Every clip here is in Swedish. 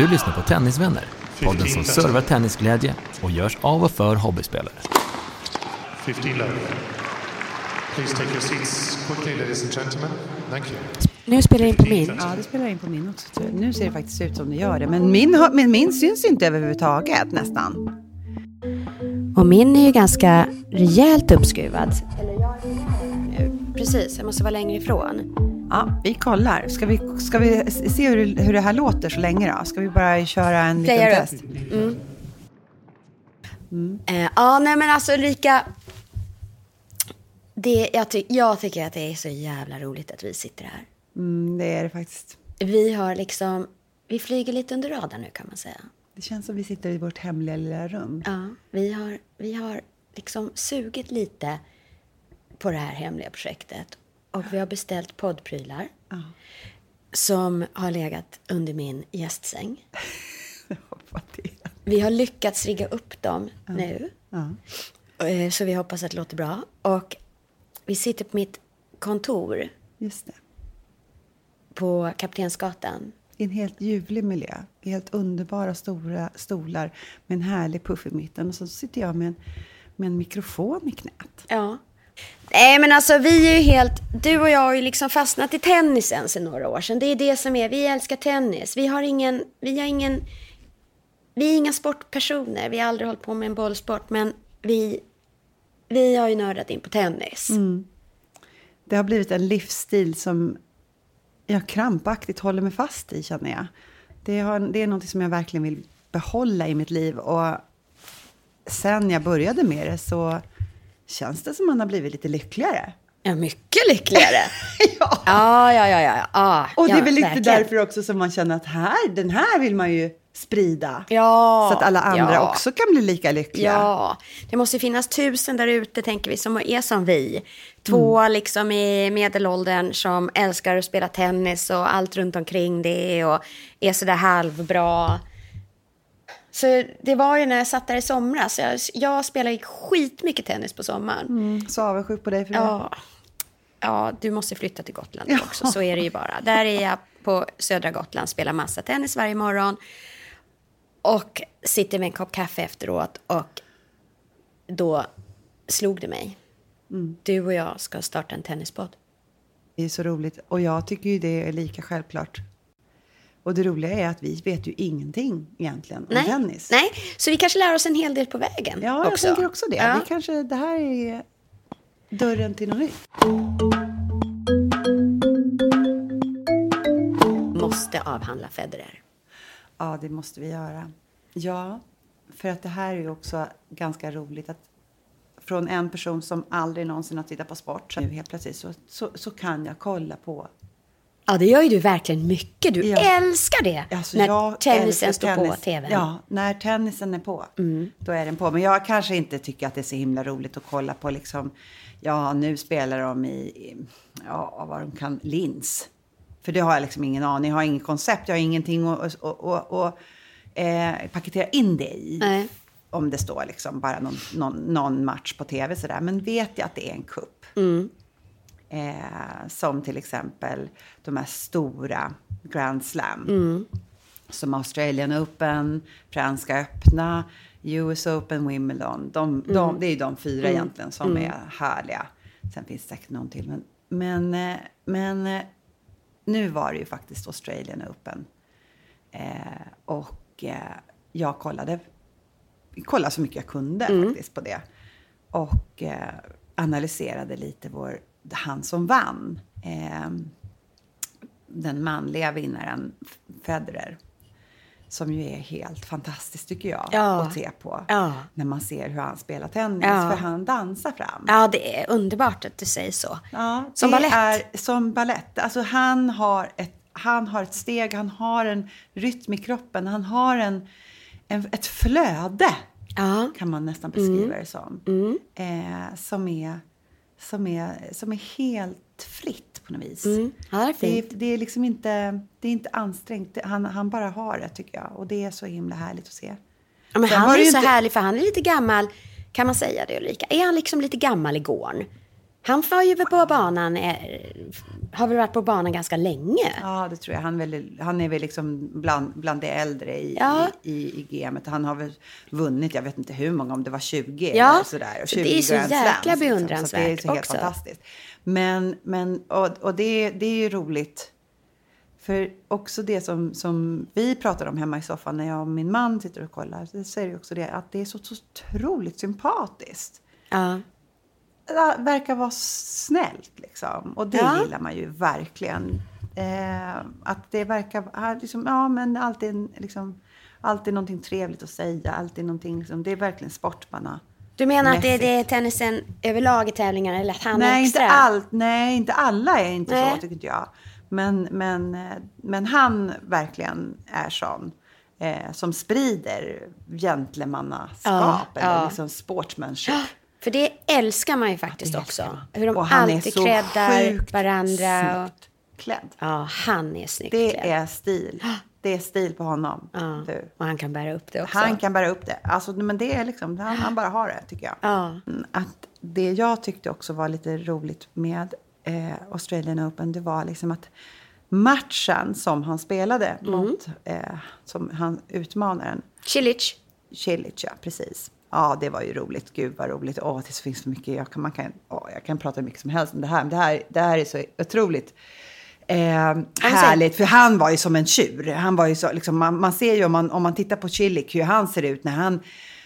Du lyssnar på Tennisvänner, podden som servar tennisglädje och görs av och för hobbyspelare. 15 love. Please take your seats quickly, ladies and gentlemen. Thank you. Nu spelar jag in på min. Ja, det spelar in på min också. Nu ser det faktiskt ut som det gör det. Men min, men min syns inte överhuvudtaget nästan. Och min är ju ganska rejält uppskruvad. Precis, jag måste vara längre ifrån. Ja, vi kollar. Ska vi, ska vi se hur, hur det här låter så länge då? Ska vi bara köra en liten Playar test? Eh, ja, nej men alltså Ulrika. Det, jag, ty- jag tycker att det är så jävla roligt att vi sitter här. Mm, det är det faktiskt. Vi har liksom, vi flyger lite under radarn nu kan man säga. Det känns som vi sitter i vårt hemliga lilla rum. Ja, vi har, vi har liksom sugit lite på det här hemliga projektet. Och vi har beställt poddprylar. Som har legat under min gästsäng. Vi har lyckats rigga upp dem nu. Ja. Eh, Så vi hoppas att det låter bra. Och vi sitter på mitt kontor på Kaptensgatan. I en helt ljuvlig miljö. Helt underbara stora stolar med en härlig puff i mitten. Och så sitter jag med en, med en mikrofon i knät. Ja. Nej men alltså vi är ju helt, du och jag har ju liksom fastnat i tennisen sedan några år sedan. Det är det som är, vi älskar tennis. Vi har ingen, vi har ingen, vi är inga sportpersoner. Vi har aldrig hållit på med en bollsport men vi, vi har ju nördat in på tennis. Mm. Det har blivit en livsstil som jag krampaktigt håller mig fast i, känner jag. Det, har, det är något som jag verkligen vill behålla i mitt liv. Och sen jag började med det så känns det som man har blivit lite lyckligare. Ja, mycket lyckligare. ja. ja, ja, ja, ja. ja Och det är väl lite verkligen. därför också som man känner att här, den här vill man ju sprida. Ja, så att alla andra ja. också kan bli lika lyckliga. Ja, det måste finnas tusen där ute, tänker vi, som är som vi. Två Mm. liksom i medelåldern som älskar att spela tennis och allt runt omkring det och är sådär halvbra. Så det var ju när jag satt där i somras. Jag, jag spelar skitmycket tennis på sommaren. Mm, så avundsjuk på dig för det. Ja. ja, du måste flytta till Gotland Ja. också. Så är det ju bara. Där är jag på södra Gotland, spelar massa tennis varje morgon. Och sitter med en kopp kaffe efteråt och då slog det mig. Mm. Du och jag ska starta en tennispodd. Det är så roligt. Och jag tycker ju det är lika självklart. Och det roliga är att vi vet ju ingenting egentligen om Nej, tennis. nej, så vi kanske lär oss en hel del på vägen. Ja, jag också. tänker också det. Ja. Vi kanske, det här är dörren till något nytt. Måste avhandla Federer. Ja, det måste vi göra. Ja, för att det här är ju också ganska roligt att från en person som aldrig någonsin har tittat på sport, så nu helt plötsligt så, så, så kan jag kolla på Ja, det gör ju du verkligen mycket. Du Ja. älskar det. Alltså, när tennisen står på tennis. tvn. Ja, när tennisen är på, då är den på. Men jag kanske inte tycker att det är så himla roligt att kolla på liksom, ja nu spelar de i, ja vad de kan, Linz. För det har jag liksom ingen aning, jag har inget koncept, jag har ingenting att och, och, och, eh, paketera in det i. Nej. Om det står liksom bara någon, någon, någon match på tv sådär. Men vet jag att det är en kupp. Eh, som till exempel de här stora Grand Slam. Som Australian Open, Franska öppna, US Open, Wimbledon. De, de, det är ju de fyra egentligen som är härliga. Sen finns det säkert någon till. Men, men, eh, men eh, nu var det ju faktiskt Australian Open. Eh, och eh, jag kollade, kollade så mycket jag kunde faktiskt på det. Och eh, analyserade lite vår, han som vann. Eh, den manliga vinnaren Federer. som ju är helt fantastiskt tycker jag Ja. att se på. Ja. När man ser hur han spelar tennis. Ja. För han dansar fram. Ja, det är underbart att du säger så. Ja, Som det ballett. Är som ballett. Alltså han har, ett, han har ett steg, han har en rytm i kroppen, han har en, en, ett flöde. Kan man nästan Mm. beskriva det som. Eh, som, är, som, är, som är helt fritt på något vis. Mm. Ja, det är Det är, det är liksom inte, det är inte ansträngt. Han, han bara har det tycker jag. Och det är så himla härligt att se. Ja, men Sen han är ju så inte- härlig för han är lite gammal. Kan man säga det Ulrika? Är han liksom lite gammal i gården? Han var ju på banan, eh, har väl varit på banan ganska länge? Ja, det tror jag. Han, väl, han är väl liksom bland, bland de äldre i, Ja. i, i, i gamet. Han har väl vunnit, jag vet inte hur många, om det var 20 Ja, eller sådär. och så det 20 är så jäkla Slams, liksom. Så det är beundransvärt så helt också. fantastiskt. Men, men och, och det, det är ju roligt. För också det som, som vi pratar om hemma i soffan när jag och min man sitter och kollar. Så säger ju också det att det är så, så otroligt sympatiskt. Ja. Verkar vara snällt liksom. Och det Ja. gillar man ju verkligen. Eh, att det verkar, liksom, ja men alltid, liksom, alltid någonting trevligt att säga. Alltid någonting, liksom, det är verkligen sportmanna. Du menar att det, är tennisen överlag i tävlingarna eller att han är Nej, extra? inte allt. Nej, inte alla är inte Nej. så tycker inte jag. Men, men, men han verkligen är sån. Eh, som sprider gentlemannaskap Ja, eller ja. liksom sportsmanship. För det älskar man ju faktiskt Det också. Hur de han är alltid sjukt varandra. Och, snyggt klädd. ja, han är snyggt Det klädd. är stil. Det är stil på honom. Ja, Du. och han kan bära upp det också. Han kan bära upp det. Alltså, men det är liksom, han, han bara har det, tycker jag. Ja. Mm, Att det jag tyckte också var lite roligt med eh, Australian Open, det var liksom att matchen som han spelade Mm. mot, eh, som han utmanaren, Cilic. Cilic, ja, precis. Ja, det var ju roligt. Gud vad roligt. Åh, det finns så mycket. Jag kan, man kan, åh, jag kan prata hur mycket som helst om det här. Men det här, det här är så otroligt eh, härligt. För han var ju som en tjur. Han var ju så, liksom, man, man ser ju om man, om man tittar på Cilic hur han ser ut när han,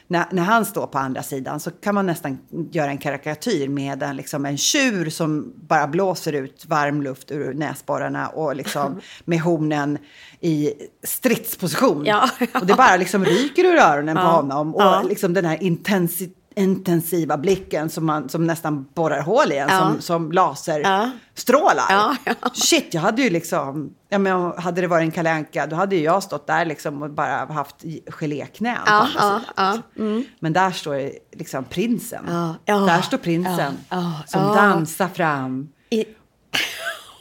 när, när han står på andra sidan så kan man nästan göra en karikatyr med en, liksom, en tjur som bara blåser ut varm luft ur näsborrarna och liksom med hornen i stridsposition. Ja. Och det bara liksom ryker ur öronen på Ja. honom. Och Ja. liksom den här intensi intensiva blicken som, man, som nästan borrar hål i en, Ja. som, som laserstrålar. Ja, ja. Shit, jag hade ju liksom, ja, men hade det varit en kalanka då hade ju jag stått där liksom och bara haft geléknän på andra sidan. ja. Men där står liksom prinsen. Där står prinsen som dansar fram. I,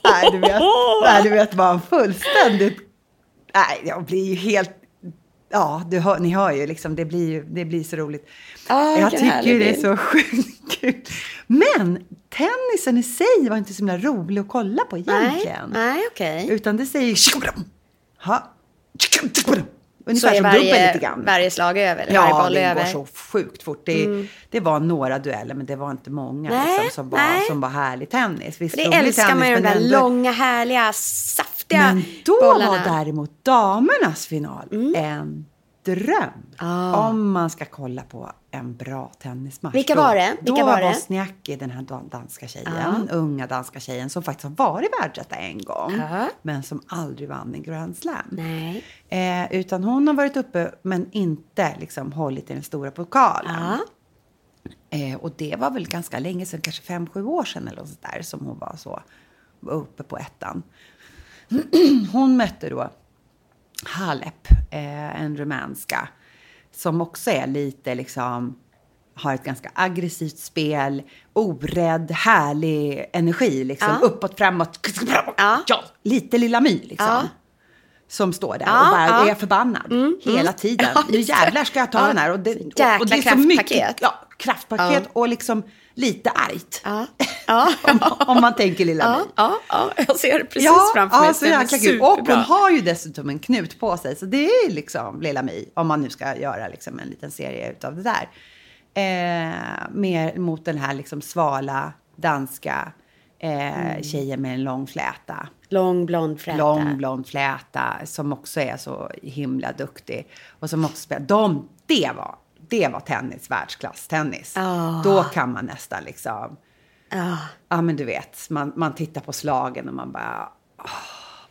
Nej, du vet, nej, du vet vad fullständigt... Nej, jag blir ju helt... Ja, hör, ni hör ju liksom, det blir ju det blir så roligt. Ah, jag tycker ju det är så sjukt kul. Men tennisen i sig var inte så himla rolig att kolla på egentligen. nej okej. Utan det säger... Ha. Så Ungefär är som dubbel lite varje, grann. varje slag över? Eller varje Ja, boll det över? går så sjukt fort. Det, det var några dueller, men det var inte många Nej, liksom, som, var, nej. som var härlig tennis. Visst, det älskar tennis, man ju, de men där ändå- långa, härliga, saftiga Men då bollarna. var däremot damernas final en dröm. Ah. Om man ska kolla på en bra tennismatch. Vilka var det? Vilka då var var? Wozniacki, den här dan- danska tjejen, unga danska tjejen som faktiskt har varit världsetta en gång. Ja. Men som aldrig vann en Grand Slam. Nej. Eh, utan hon har varit uppe men inte liksom hållit i den stora pokalen. Ja. Eh, och det var väl ganska länge sedan, kanske fem, sju år sedan eller något sånt där som hon var så uppe på ettan. hon mötte då Halep, eh, en rumänska, som också är lite liksom har ett ganska aggressivt spel, orädd, härlig energi, liksom Ja. uppåt, framåt, Ja. lite Lilla My liksom. Ja. Som står där Ja, och bara ja. Mm, är förbannad hela tiden. Ja, nu jävlar ska jag ta Ja. den här. Och det, och, och det är så mycket ja, kraftpaket och liksom lite argt. Ja. Ja. om, om man tänker Lilla. Ja, ja, ja, jag ser det precis Ja, framför ja mig. så Det är jäkla kul. Och hon har ju dessutom en knut på sig. Så det är liksom Lilla My, om man nu ska göra liksom en liten serie utav det där. Eh, mer mot den här liksom svala danska eh, Mm. tjejen med en lång fläta. Lång blond fläta. Lång blond fläta som också är så himla duktig. Och som också spelar, de, det var, det var tennis, världsklass tennis. Ah. Då kan man nästan liksom, Ja. ja men du vet, man, man tittar på slagen och man bara, åh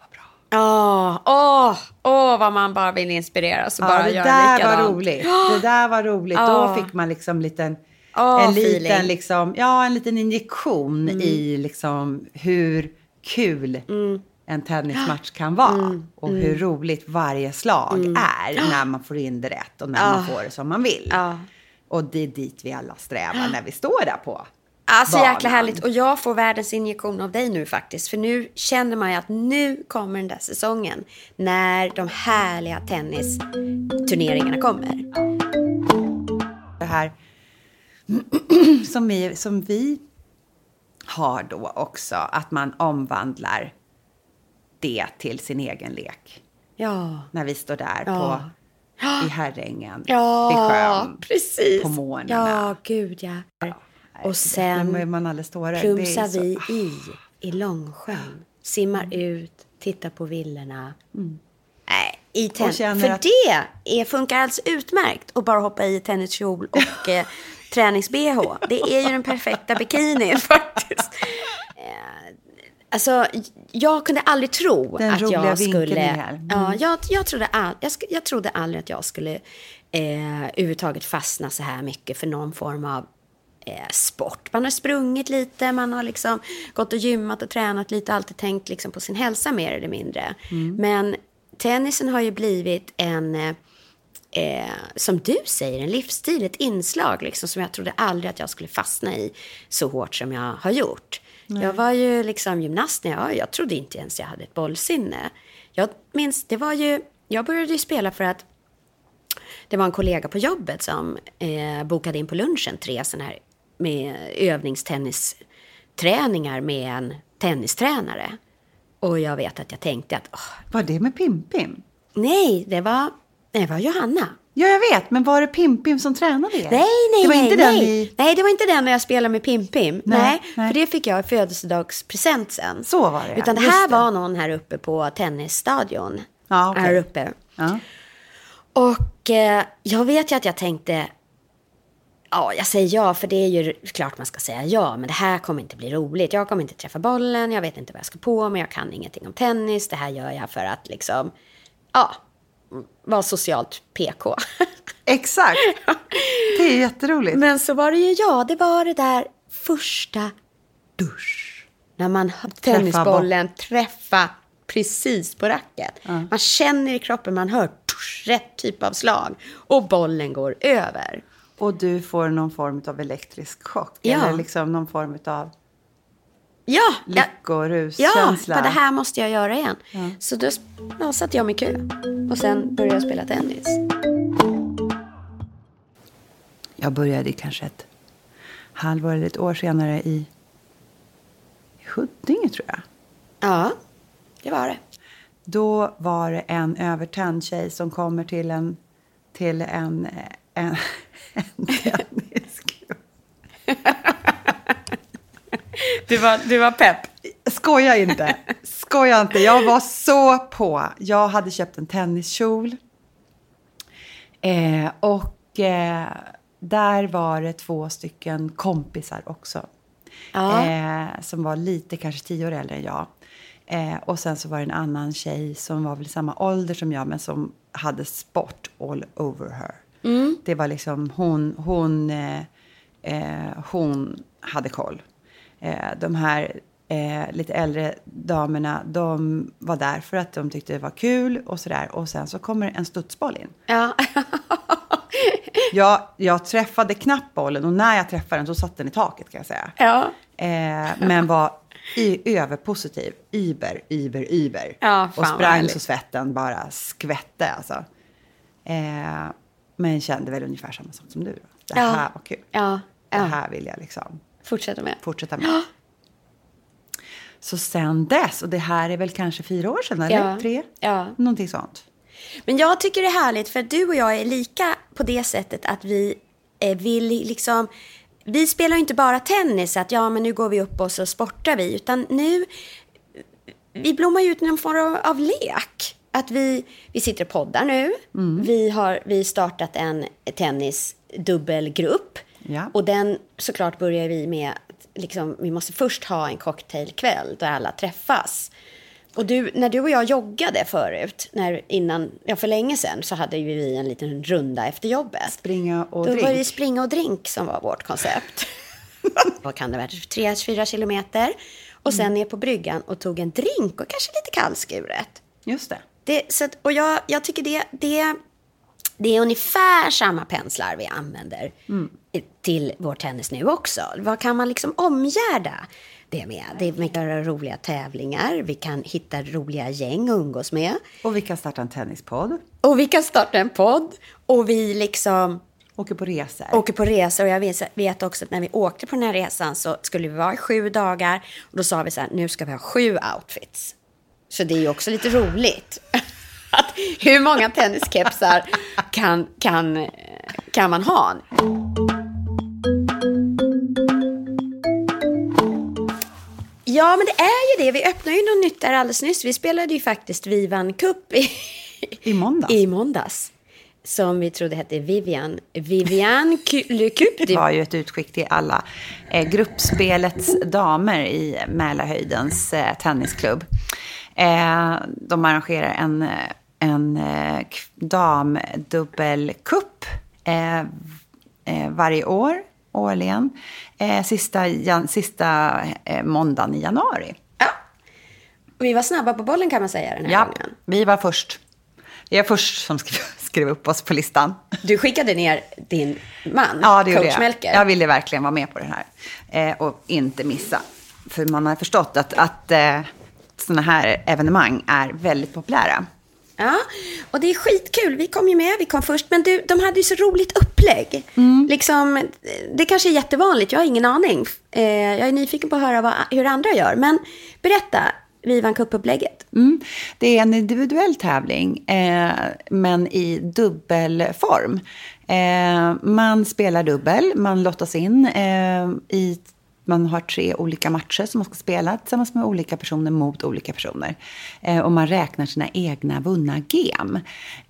vad bra. Ja, åh, åh vad man bara vill inspireras och Ja, bara det göra där likadant. var roligt. Det där var roligt. Då fick man liksom liten, en, liten, feeling. liksom, ja, en liten injektion Mm. i liksom hur kul Mm. En tennismatch kan vara. Och hur roligt varje slag är när man får in det rätt och när man Mm. Ja. får det som man vill. Ja. Och det är dit vi alla strävar när vi står där på Alltså banan. jäkla härligt. Och jag får världens injektion av dig nu faktiskt. För nu känner man ju att nu kommer den där säsongen. När de härliga tennisturneringarna kommer. det här som vi, som vi har då också, att man omvandlar det till sin egen lek. Ja. När vi står där Ja. på, i Herrängen, vid Ja, sjön, precis. på morgnarna. Ja, gud ja. Och Nu sen man alldeles plumsar så- vi i, i Långsjön. Simmar ut, tittar på villorna. Nej, i Och tennis. För att- det är, funkar alldeles utmärkt att bara hoppa i tenniskjol och eh, tränings-bh. Det är ju den perfekta bikinin faktiskt. Alltså, jag kunde aldrig tro Den att jag skulle... Mm. Ja, jag, jag, trodde all, jag, jag trodde aldrig att jag skulle eh, överhuvudtaget fastna så här mycket för någon form av eh, sport. Man har sprungit lite, man har liksom gått och gymmat och tränat lite, alltid tänkt liksom på sin hälsa mer eller mindre. Men tennisen har ju blivit en, eh, som du säger, en livsstil, ett inslag liksom, som jag trodde aldrig att jag skulle fastna i så hårt som jag har gjort. Jag var ju liksom gymnast när jag, jag trodde inte ens jag hade ett bollsinne. Jag minns, det var ju, jag började ju spela för att det var en kollega på jobbet som eh, bokade in på lunchen tre sådana här med övningstennisträningar med en tennistränare. Och jag vet att jag tänkte att, åh, Var det med Pimpim? nej, det var, det var Johanna. Ja, jag vet. Men var det Pimpim som tränade er? Nej, nej, det var nej, inte nej. den i... nej, det var inte den när jag spelade med Pim Pim. Nej, Nej, nej. för det fick jag i födelsedagspresent sen. Så var det. Utan det här det. var någon här uppe på tennisstadion. Ja, okej. Här uppe. Ja. Och eh, jag vet ju att jag tänkte, ja, jag säger ja, för det är ju klart man ska säga ja, men det här kommer inte bli roligt. Jag kommer inte träffa bollen, jag vet inte vad jag ska på mig, jag kan ingenting om tennis. Det här gör jag för att liksom, ja, vara socialt PK. Exakt. Det är jätteroligt. Men så var det ju ja, det var det där första dusch. När man har tennisbollen träffa precis på racket. Man känner i kroppen, man hör dusch, rätt typ av slag. Och bollen går över. Och du får någon form av elektrisk chock. Ja. Eller liksom någon form av Ja, ja, lycko och ja det här måste jag göra igen. Så då ja, satte jag mig i kö. Och sen började jag spela tennis. Jag började kanske ett halvår eller ett år senare i, i Huddinge, tror jag. Ja, det var det. Då var det en övertänd tjej som kommer till en, till en, en, en tennisklubb. Du var, du var pepp. Skoja inte. Skoja inte. Jag var så på. Jag hade köpt en tenniskjol. Eh, och eh, där var det två stycken kompisar också. Ja. Eh, som var lite, kanske tio år äldre än jag. Eh, och sen så var det en annan tjej som var väl samma ålder som jag men som hade sport all over her. Det var liksom hon, hon, eh, eh, hon hade koll. Eh, de här eh, lite äldre damerna, de var där för att de tyckte det var kul och sådär. Och sen så kommer en studsboll in. Ja. Jag, jag träffade knappt bollen och när jag träffade den så satt den i taket kan jag säga. ja. Eh, men var i, överpositiv. Iber, iber, iber. Ja, och sprang så svetten bara skvätte alltså. Eh, men kände väl ungefär samma sak som du. Det Ja. här var kul. Ja. Det ja. här vill jag liksom Fortsätta med. fortsätta med. Så sen dess, och det här är väl kanske fyra år sedan eller? Ja. Tre? Ja. Någonting sånt. Men jag tycker det är härligt för du och jag är lika på det sättet att vi eh, vill liksom... Vi spelar ju inte bara tennis, att ja men nu går vi upp och så sportar vi. Utan nu, vi blommar ju ut någon form av, av lek. Att vi, vi sitter och poddar nu. Vi har vi startat en tennisdubbelgrupp. Ja. Och den såklart börjar vi med att liksom, vi måste först ha en cocktailkväll där alla träffas. Och du, när du och jag joggade förut, när, innan, ja, för länge sedan, så hade ju vi en liten runda efter jobbet. Springa och Då drink. var det springa och drink som var vårt koncept. Vad kan det vara? 3-4 kilometer. Och sen ner på bryggan och tog en drink och kanske lite kallskuret. Just det. Det, så att, och jag, jag tycker det, det, det är ungefär samma penslar vi använder till vår tennis nu också. Vad kan man liksom omgärda det med? Det är med göra roliga tävlingar, vi kan hitta roliga gäng att umgås med. Och vi kan starta en tennispodd. Och vi kan starta en podd. Och vi liksom Åker på resor. åker på resor. Och jag vet, vet också att när vi åkte på den här resan så skulle vi vara i sju dagar. Och då sa vi så här, nu ska vi ha sju outfits. Så det är ju också lite roligt. Att hur många tenniskepsar kan, kan, kan man ha? Ja, men det är ju det. Vi öppnade ju något nytt där alldeles nyss. Vi spelade ju faktiskt Vivan Cup i, I måndags. i måndags. Som vi trodde hette Vivian. Vivian Le Cup. Det var ju ett utskick till alla eh, gruppspelets damer i Mälarhöjdens eh, tennisklubb. Eh, de arrangerar en, en eh, damdubbelcup eh, eh, varje år, årligen. Eh, sista jan, sista eh, måndagen i januari. Ja. Vi var snabba på bollen kan man säga den här Ja, gången. vi var först. Vi är först som skrev, skrev upp oss på listan. Du skickade ner din man, Ja, det coach jag. Melker. Jag ville verkligen vara med på det här. Eh, och inte missa. För man har förstått att, att eh, sådana här evenemang är väldigt populära. Ja, och det är skitkul. Vi kom ju med, vi kom först. Men du, de hade ju så roligt upplägg. Mm. Liksom, det kanske är jättevanligt, jag har ingen aning. Eh, jag är nyfiken på att höra vad, hur andra gör. Men berätta, Vivan Cup-upplägget. Mm. Det är en individuell tävling, eh, men i dubbelform. Eh, man spelar dubbel, man lottas in eh, i man har tre olika matcher som man ska spela tillsammans med olika personer mot olika personer. Eh, och man räknar sina egna vunna gem.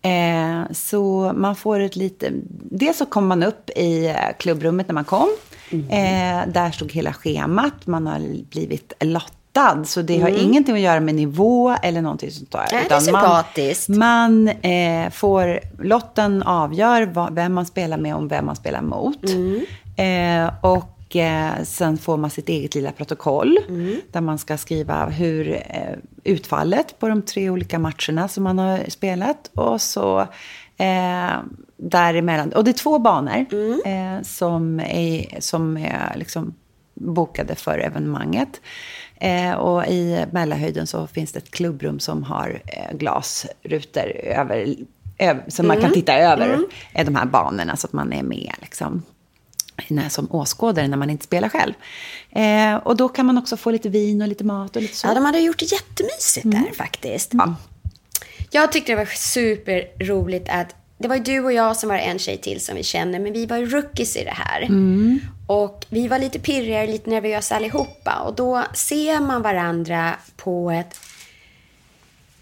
Eh, så man får ett lite... Dels så kommer man upp i eh, klubbrummet när man kom. Eh, där stod hela schemat. Man har blivit lottad. Så det har ingenting att göra med nivå eller någonting sånt där. Nej, det är sympatiskt. Man, man eh, får, lotten avgör vad, vem man spelar med och vem man spelar mot. Eh, och eh, sen får man sitt eget lilla protokoll. Där man ska skriva hur eh, utfallet på de tre olika matcherna som man har spelat. Och så eh, däremellan. Och det är två banor eh, som är, som är liksom bokade för evenemanget. Eh, och i Mälarhöjden så finns det ett klubbrum som har eh, glasrutor över, över, så man kan titta över eh, de här banorna så att man är med liksom, när, som åskådare när man inte spelar själv. Eh, och då kan man också få lite vin och lite mat och lite så. Ja, de hade gjort det jättemysigt där faktiskt. Ja. Jag tyckte det var superroligt att det var ju du och jag som var en tjej till som vi känner, men vi var ju rookies i det här. Och vi var lite pirriga, lite nervösa allihopa. Och då ser man varandra på ett,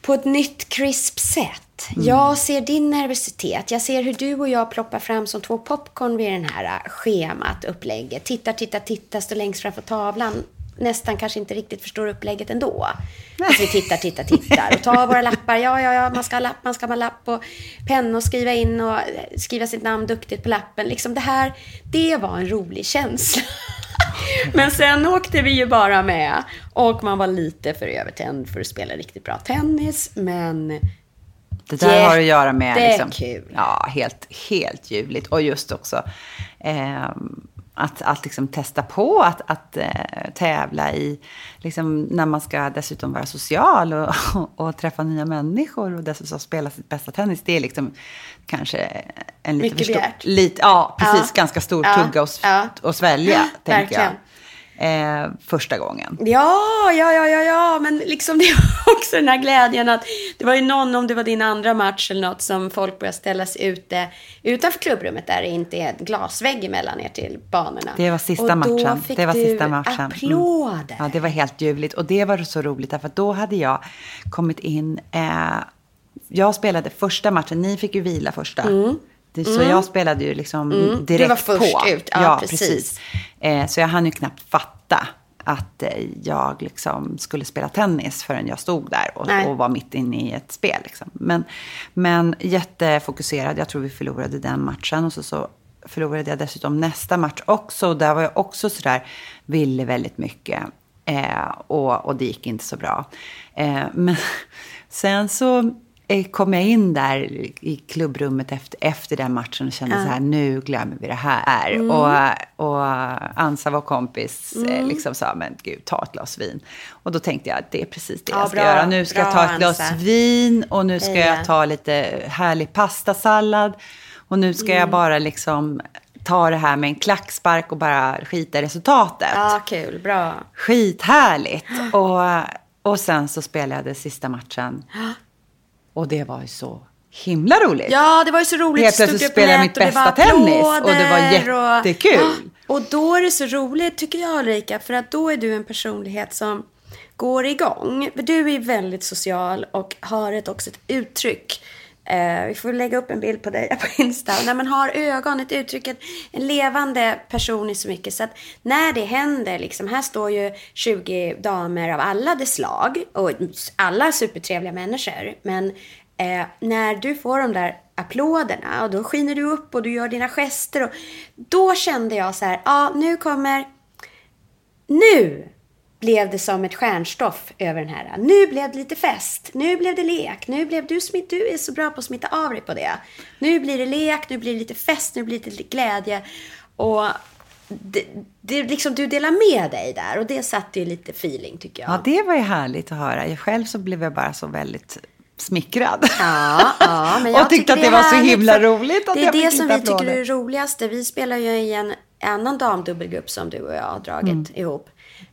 på ett nytt crisp sätt. Jag ser din nervositet. Jag ser hur du och jag ploppar fram som två popcorn vid den här äh, schemat, upplägget. Tittar, tittar, tittar, står längst framför tavlan. Nästan kanske inte riktigt förstår upplägget ändå. Att vi tittar, tittar, tittar och tar våra lappar. Ja, ja, ja, man ska ha lapp, man ska ha lapp och penna och skriva in och eh, skriva sitt namn duktigt på lappen. Liksom det här, det var en rolig känsla. Men sen åkte vi ju bara med och man var lite för övertänd för att spela riktigt bra tennis. Men Det där har att göra med... Liksom, ja, helt, helt ljuvligt. Och just också eh, att, att liksom testa på att, att eh, tävla i... Liksom, när man ska dessutom vara social och, och, och träffa nya människor och dessutom spela sitt bästa tennis. Det är liksom kanske en lite Mycket för stor-. Lite, ja, precis. Ja. Ganska stor Ja. tugga att Ja. att svälja, tänker jag. Eh, första gången. Ja, ja, ja, ja, ja, men liksom det var också den här glädjen att det var ju någon, om det var din andra match eller något, som folk började ställa sig ute utanför klubbrummet där det inte är en glasvägg emellan er till banorna. Det var sista och då matchen. fick Det var du sista matchen. Mm. applåder. Ja, det var helt ljuvligt. Och det var så roligt, därför att då hade jag kommit in... Eh, jag spelade första matchen, ni fick ju vila första. Det, så jag spelade ju liksom direkt Mm. Du var först på. ut, ja, precis. Eh, så jag hann ju knappt fatta att eh, jag liksom skulle spela tennis förrän jag stod där och, och var mitt inne i ett spel. Liksom. Men, men jättefokuserad. Jag tror vi förlorade den matchen. Och så, så förlorade jag dessutom nästa match också. Där var jag också sådär, ville väldigt mycket. Eh, och, och det gick inte så bra. Eh, men sen så kom jag in där i klubbrummet efter, efter den matchen och kände så här, nu glömmer vi det här. Mm. Och, och Ansa, vår kompis, eh, liksom sa, men gud, ta ett glas vin. Och då tänkte jag att det är precis det Ja, jag ska bra. göra. Nu ska jag Bra, ta ett glas Ansa. vin och nu ska jag ta lite härlig pastasallad. Och nu ska Mm. jag bara liksom ta det här med en klackspark och bara skita i resultatet. Ja, kul. Bra. Skithärligt. Och, och sen så spelade jag sista matchen. Och det var ju så himla roligt. Ja, det var ju så roligt. Helt plötsligt spelade jag mitt och det bästa var tennis, och det var jättekul. Och, och då är det så roligt, tycker jag Ulrika, för att då är du en personlighet som går igång. Du är väldigt social och har ett, också ett uttryck. Eh, vi får lägga upp en bild på dig på Insta. Och när man har ögon, ett uttryck, ett, en levande person i så mycket. Så att när det händer, liksom, här står ju 20 damer av alla dess slag. Och alla supertrevliga människor. Men eh, när du får de där applåderna och då skiner du upp och du gör dina gester. Och då kände jag så här, ja nu kommer nu blev det som ett stjärnstoff över den här. Nu blev det lite fest. Nu blev det lek. Nu blev du smitt. Du är så bra på att smitta av dig på det. Nu blir det lek. Nu blir det lite fest. Nu blir det lite glädje. Och det, det liksom du delar med dig där. Och det satte ju lite feeling tycker jag. Ja, det var ju härligt att höra. Jag själv så blev jag bara så väldigt smickrad. Ja, ja, men jag och tyckte att det var så himla roligt att Det är jag det som vi tycker är det roligaste. Vi spelar ju i en annan damdubbelgrupp som du och jag har dragit Mm. ihop.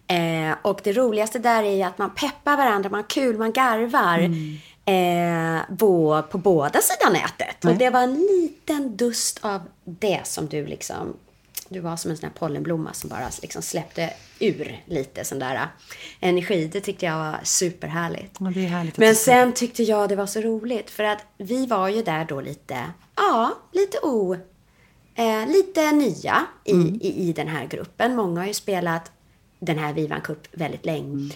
Eh, och det roligaste där är att man peppar varandra, man har kul, man garvar. Mm. Eh, på, på båda sidan nätet. Och det var en liten dust av det som du liksom... Du var som en sån här pollenblomma som bara liksom släppte ur lite sån där energi. Det tyckte jag var superhärligt. Ja, härligt Men sen tyckte jag det var så roligt för att vi var ju där då lite, ja, lite o... Eh, lite nya i, Mm. i, i den här gruppen. Många har ju spelat den här Vivan Cup väldigt länge.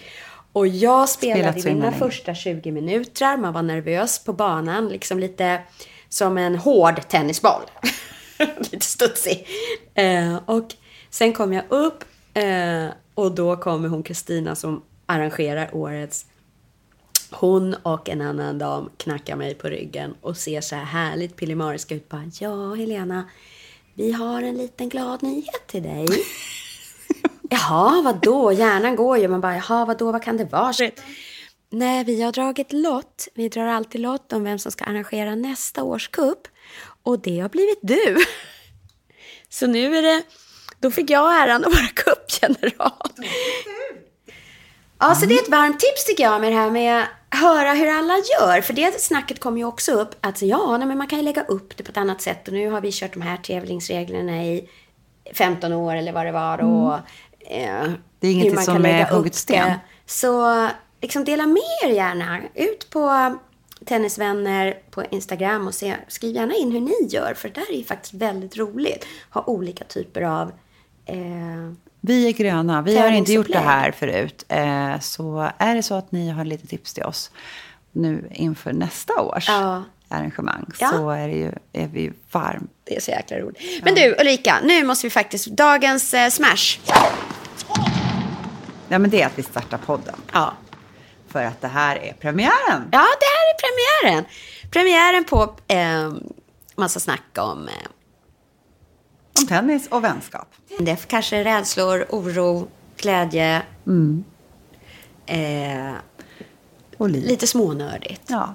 Och jag spelade Mm. Spelat mina första 20 minuter. Man var nervös på banan, liksom lite som en hård tennisboll. lite studsig. Eh, och sen kom jag upp eh, och då kommer hon Kristina som arrangerar årets hon och en annan dam knackar mig på ryggen och ser så här härligt pillemariska ut. Bara, ja, Helena, vi har en liten glad nyhet till dig. Jaha, vadå? Hjärnan går ju. Man bara, jaha, vadå? Vad kan det vara? Nej, vi har dragit lott. Vi drar alltid lott om vem som ska arrangera nästa års kupp. Och det har blivit du. Så nu är det... Då fick jag äran att vara cupgeneral. Ja, så det är ett varmt tips tycker jag med det här med att höra hur alla gör. För det snacket kom ju också upp att ja, nej, men man kan ju lägga upp det på ett annat sätt. Och nu har vi kört de här tävlingsreglerna i 15 år eller vad det var. Och, eh, Det är man som är hugget sten. Så liksom dela med er gärna. Ut på Tennisvänner på Instagram och se, skriv gärna in hur ni gör. För det där är ju faktiskt väldigt roligt. Ha olika typer av eh, Vi är gröna. Vi har inte gjort det här förut. Eh, så är det så att ni har lite tips till oss nu inför nästa års Ja. arrangemang Ja. så är, det ju, är vi ju varmt. Det är så jäkla roligt. Men du Ulrika, nu måste vi faktiskt, dagens eh, smash. Ja, men det är att vi startar podden. Ja. För att det här är premiären. ja, det här är premiären. Premiären på eh, massa snack om eh, Om tennis och vänskap. det kanske rädslor, oro, glädje. Eh, Och liv. lite smånördigt. Ja.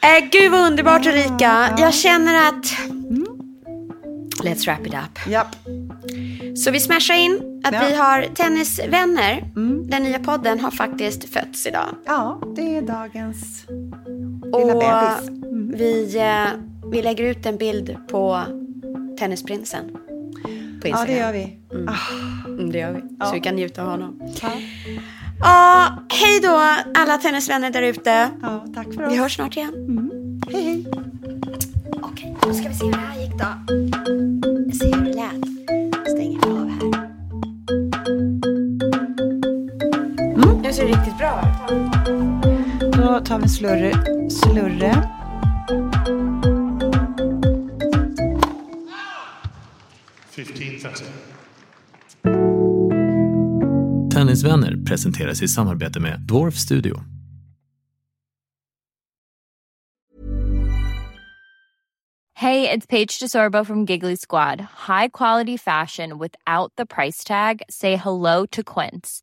Eh, gud vad underbart Ulrika. Jag känner att... Let's wrap it up. ja. Så vi smashar in att Ja. Mm. vi har tennisvänner. Den nya podden har faktiskt fötts idag. Ja, det är dagens lilla Och bebis. vi, eh, vi lägger ut en bild på Tennisprinsen. På Instagram. Ja, det gör vi. Mm. Ah. mm. Det gör vi. Ja. Så vi kan njuta av honom. Ja. Ah, hej då alla tennisvänner där ute. Ja, tack för oss. Vi hörs snart igen. Mm. Hej, hej. Okej, okay, då ska vi se hur det här gick då. Vi ser hur det lät. Stänger av här. Mm. Nu ser det riktigt bra ut. Då tar vi slurre. slurre. Fifteen thirty. Tennisvänner presenteras i samarbete med Dwarf Studio. Hey, it's Paige DeSorbo from Giggly Squad. High quality fashion without the price tag. Say hello to Quince.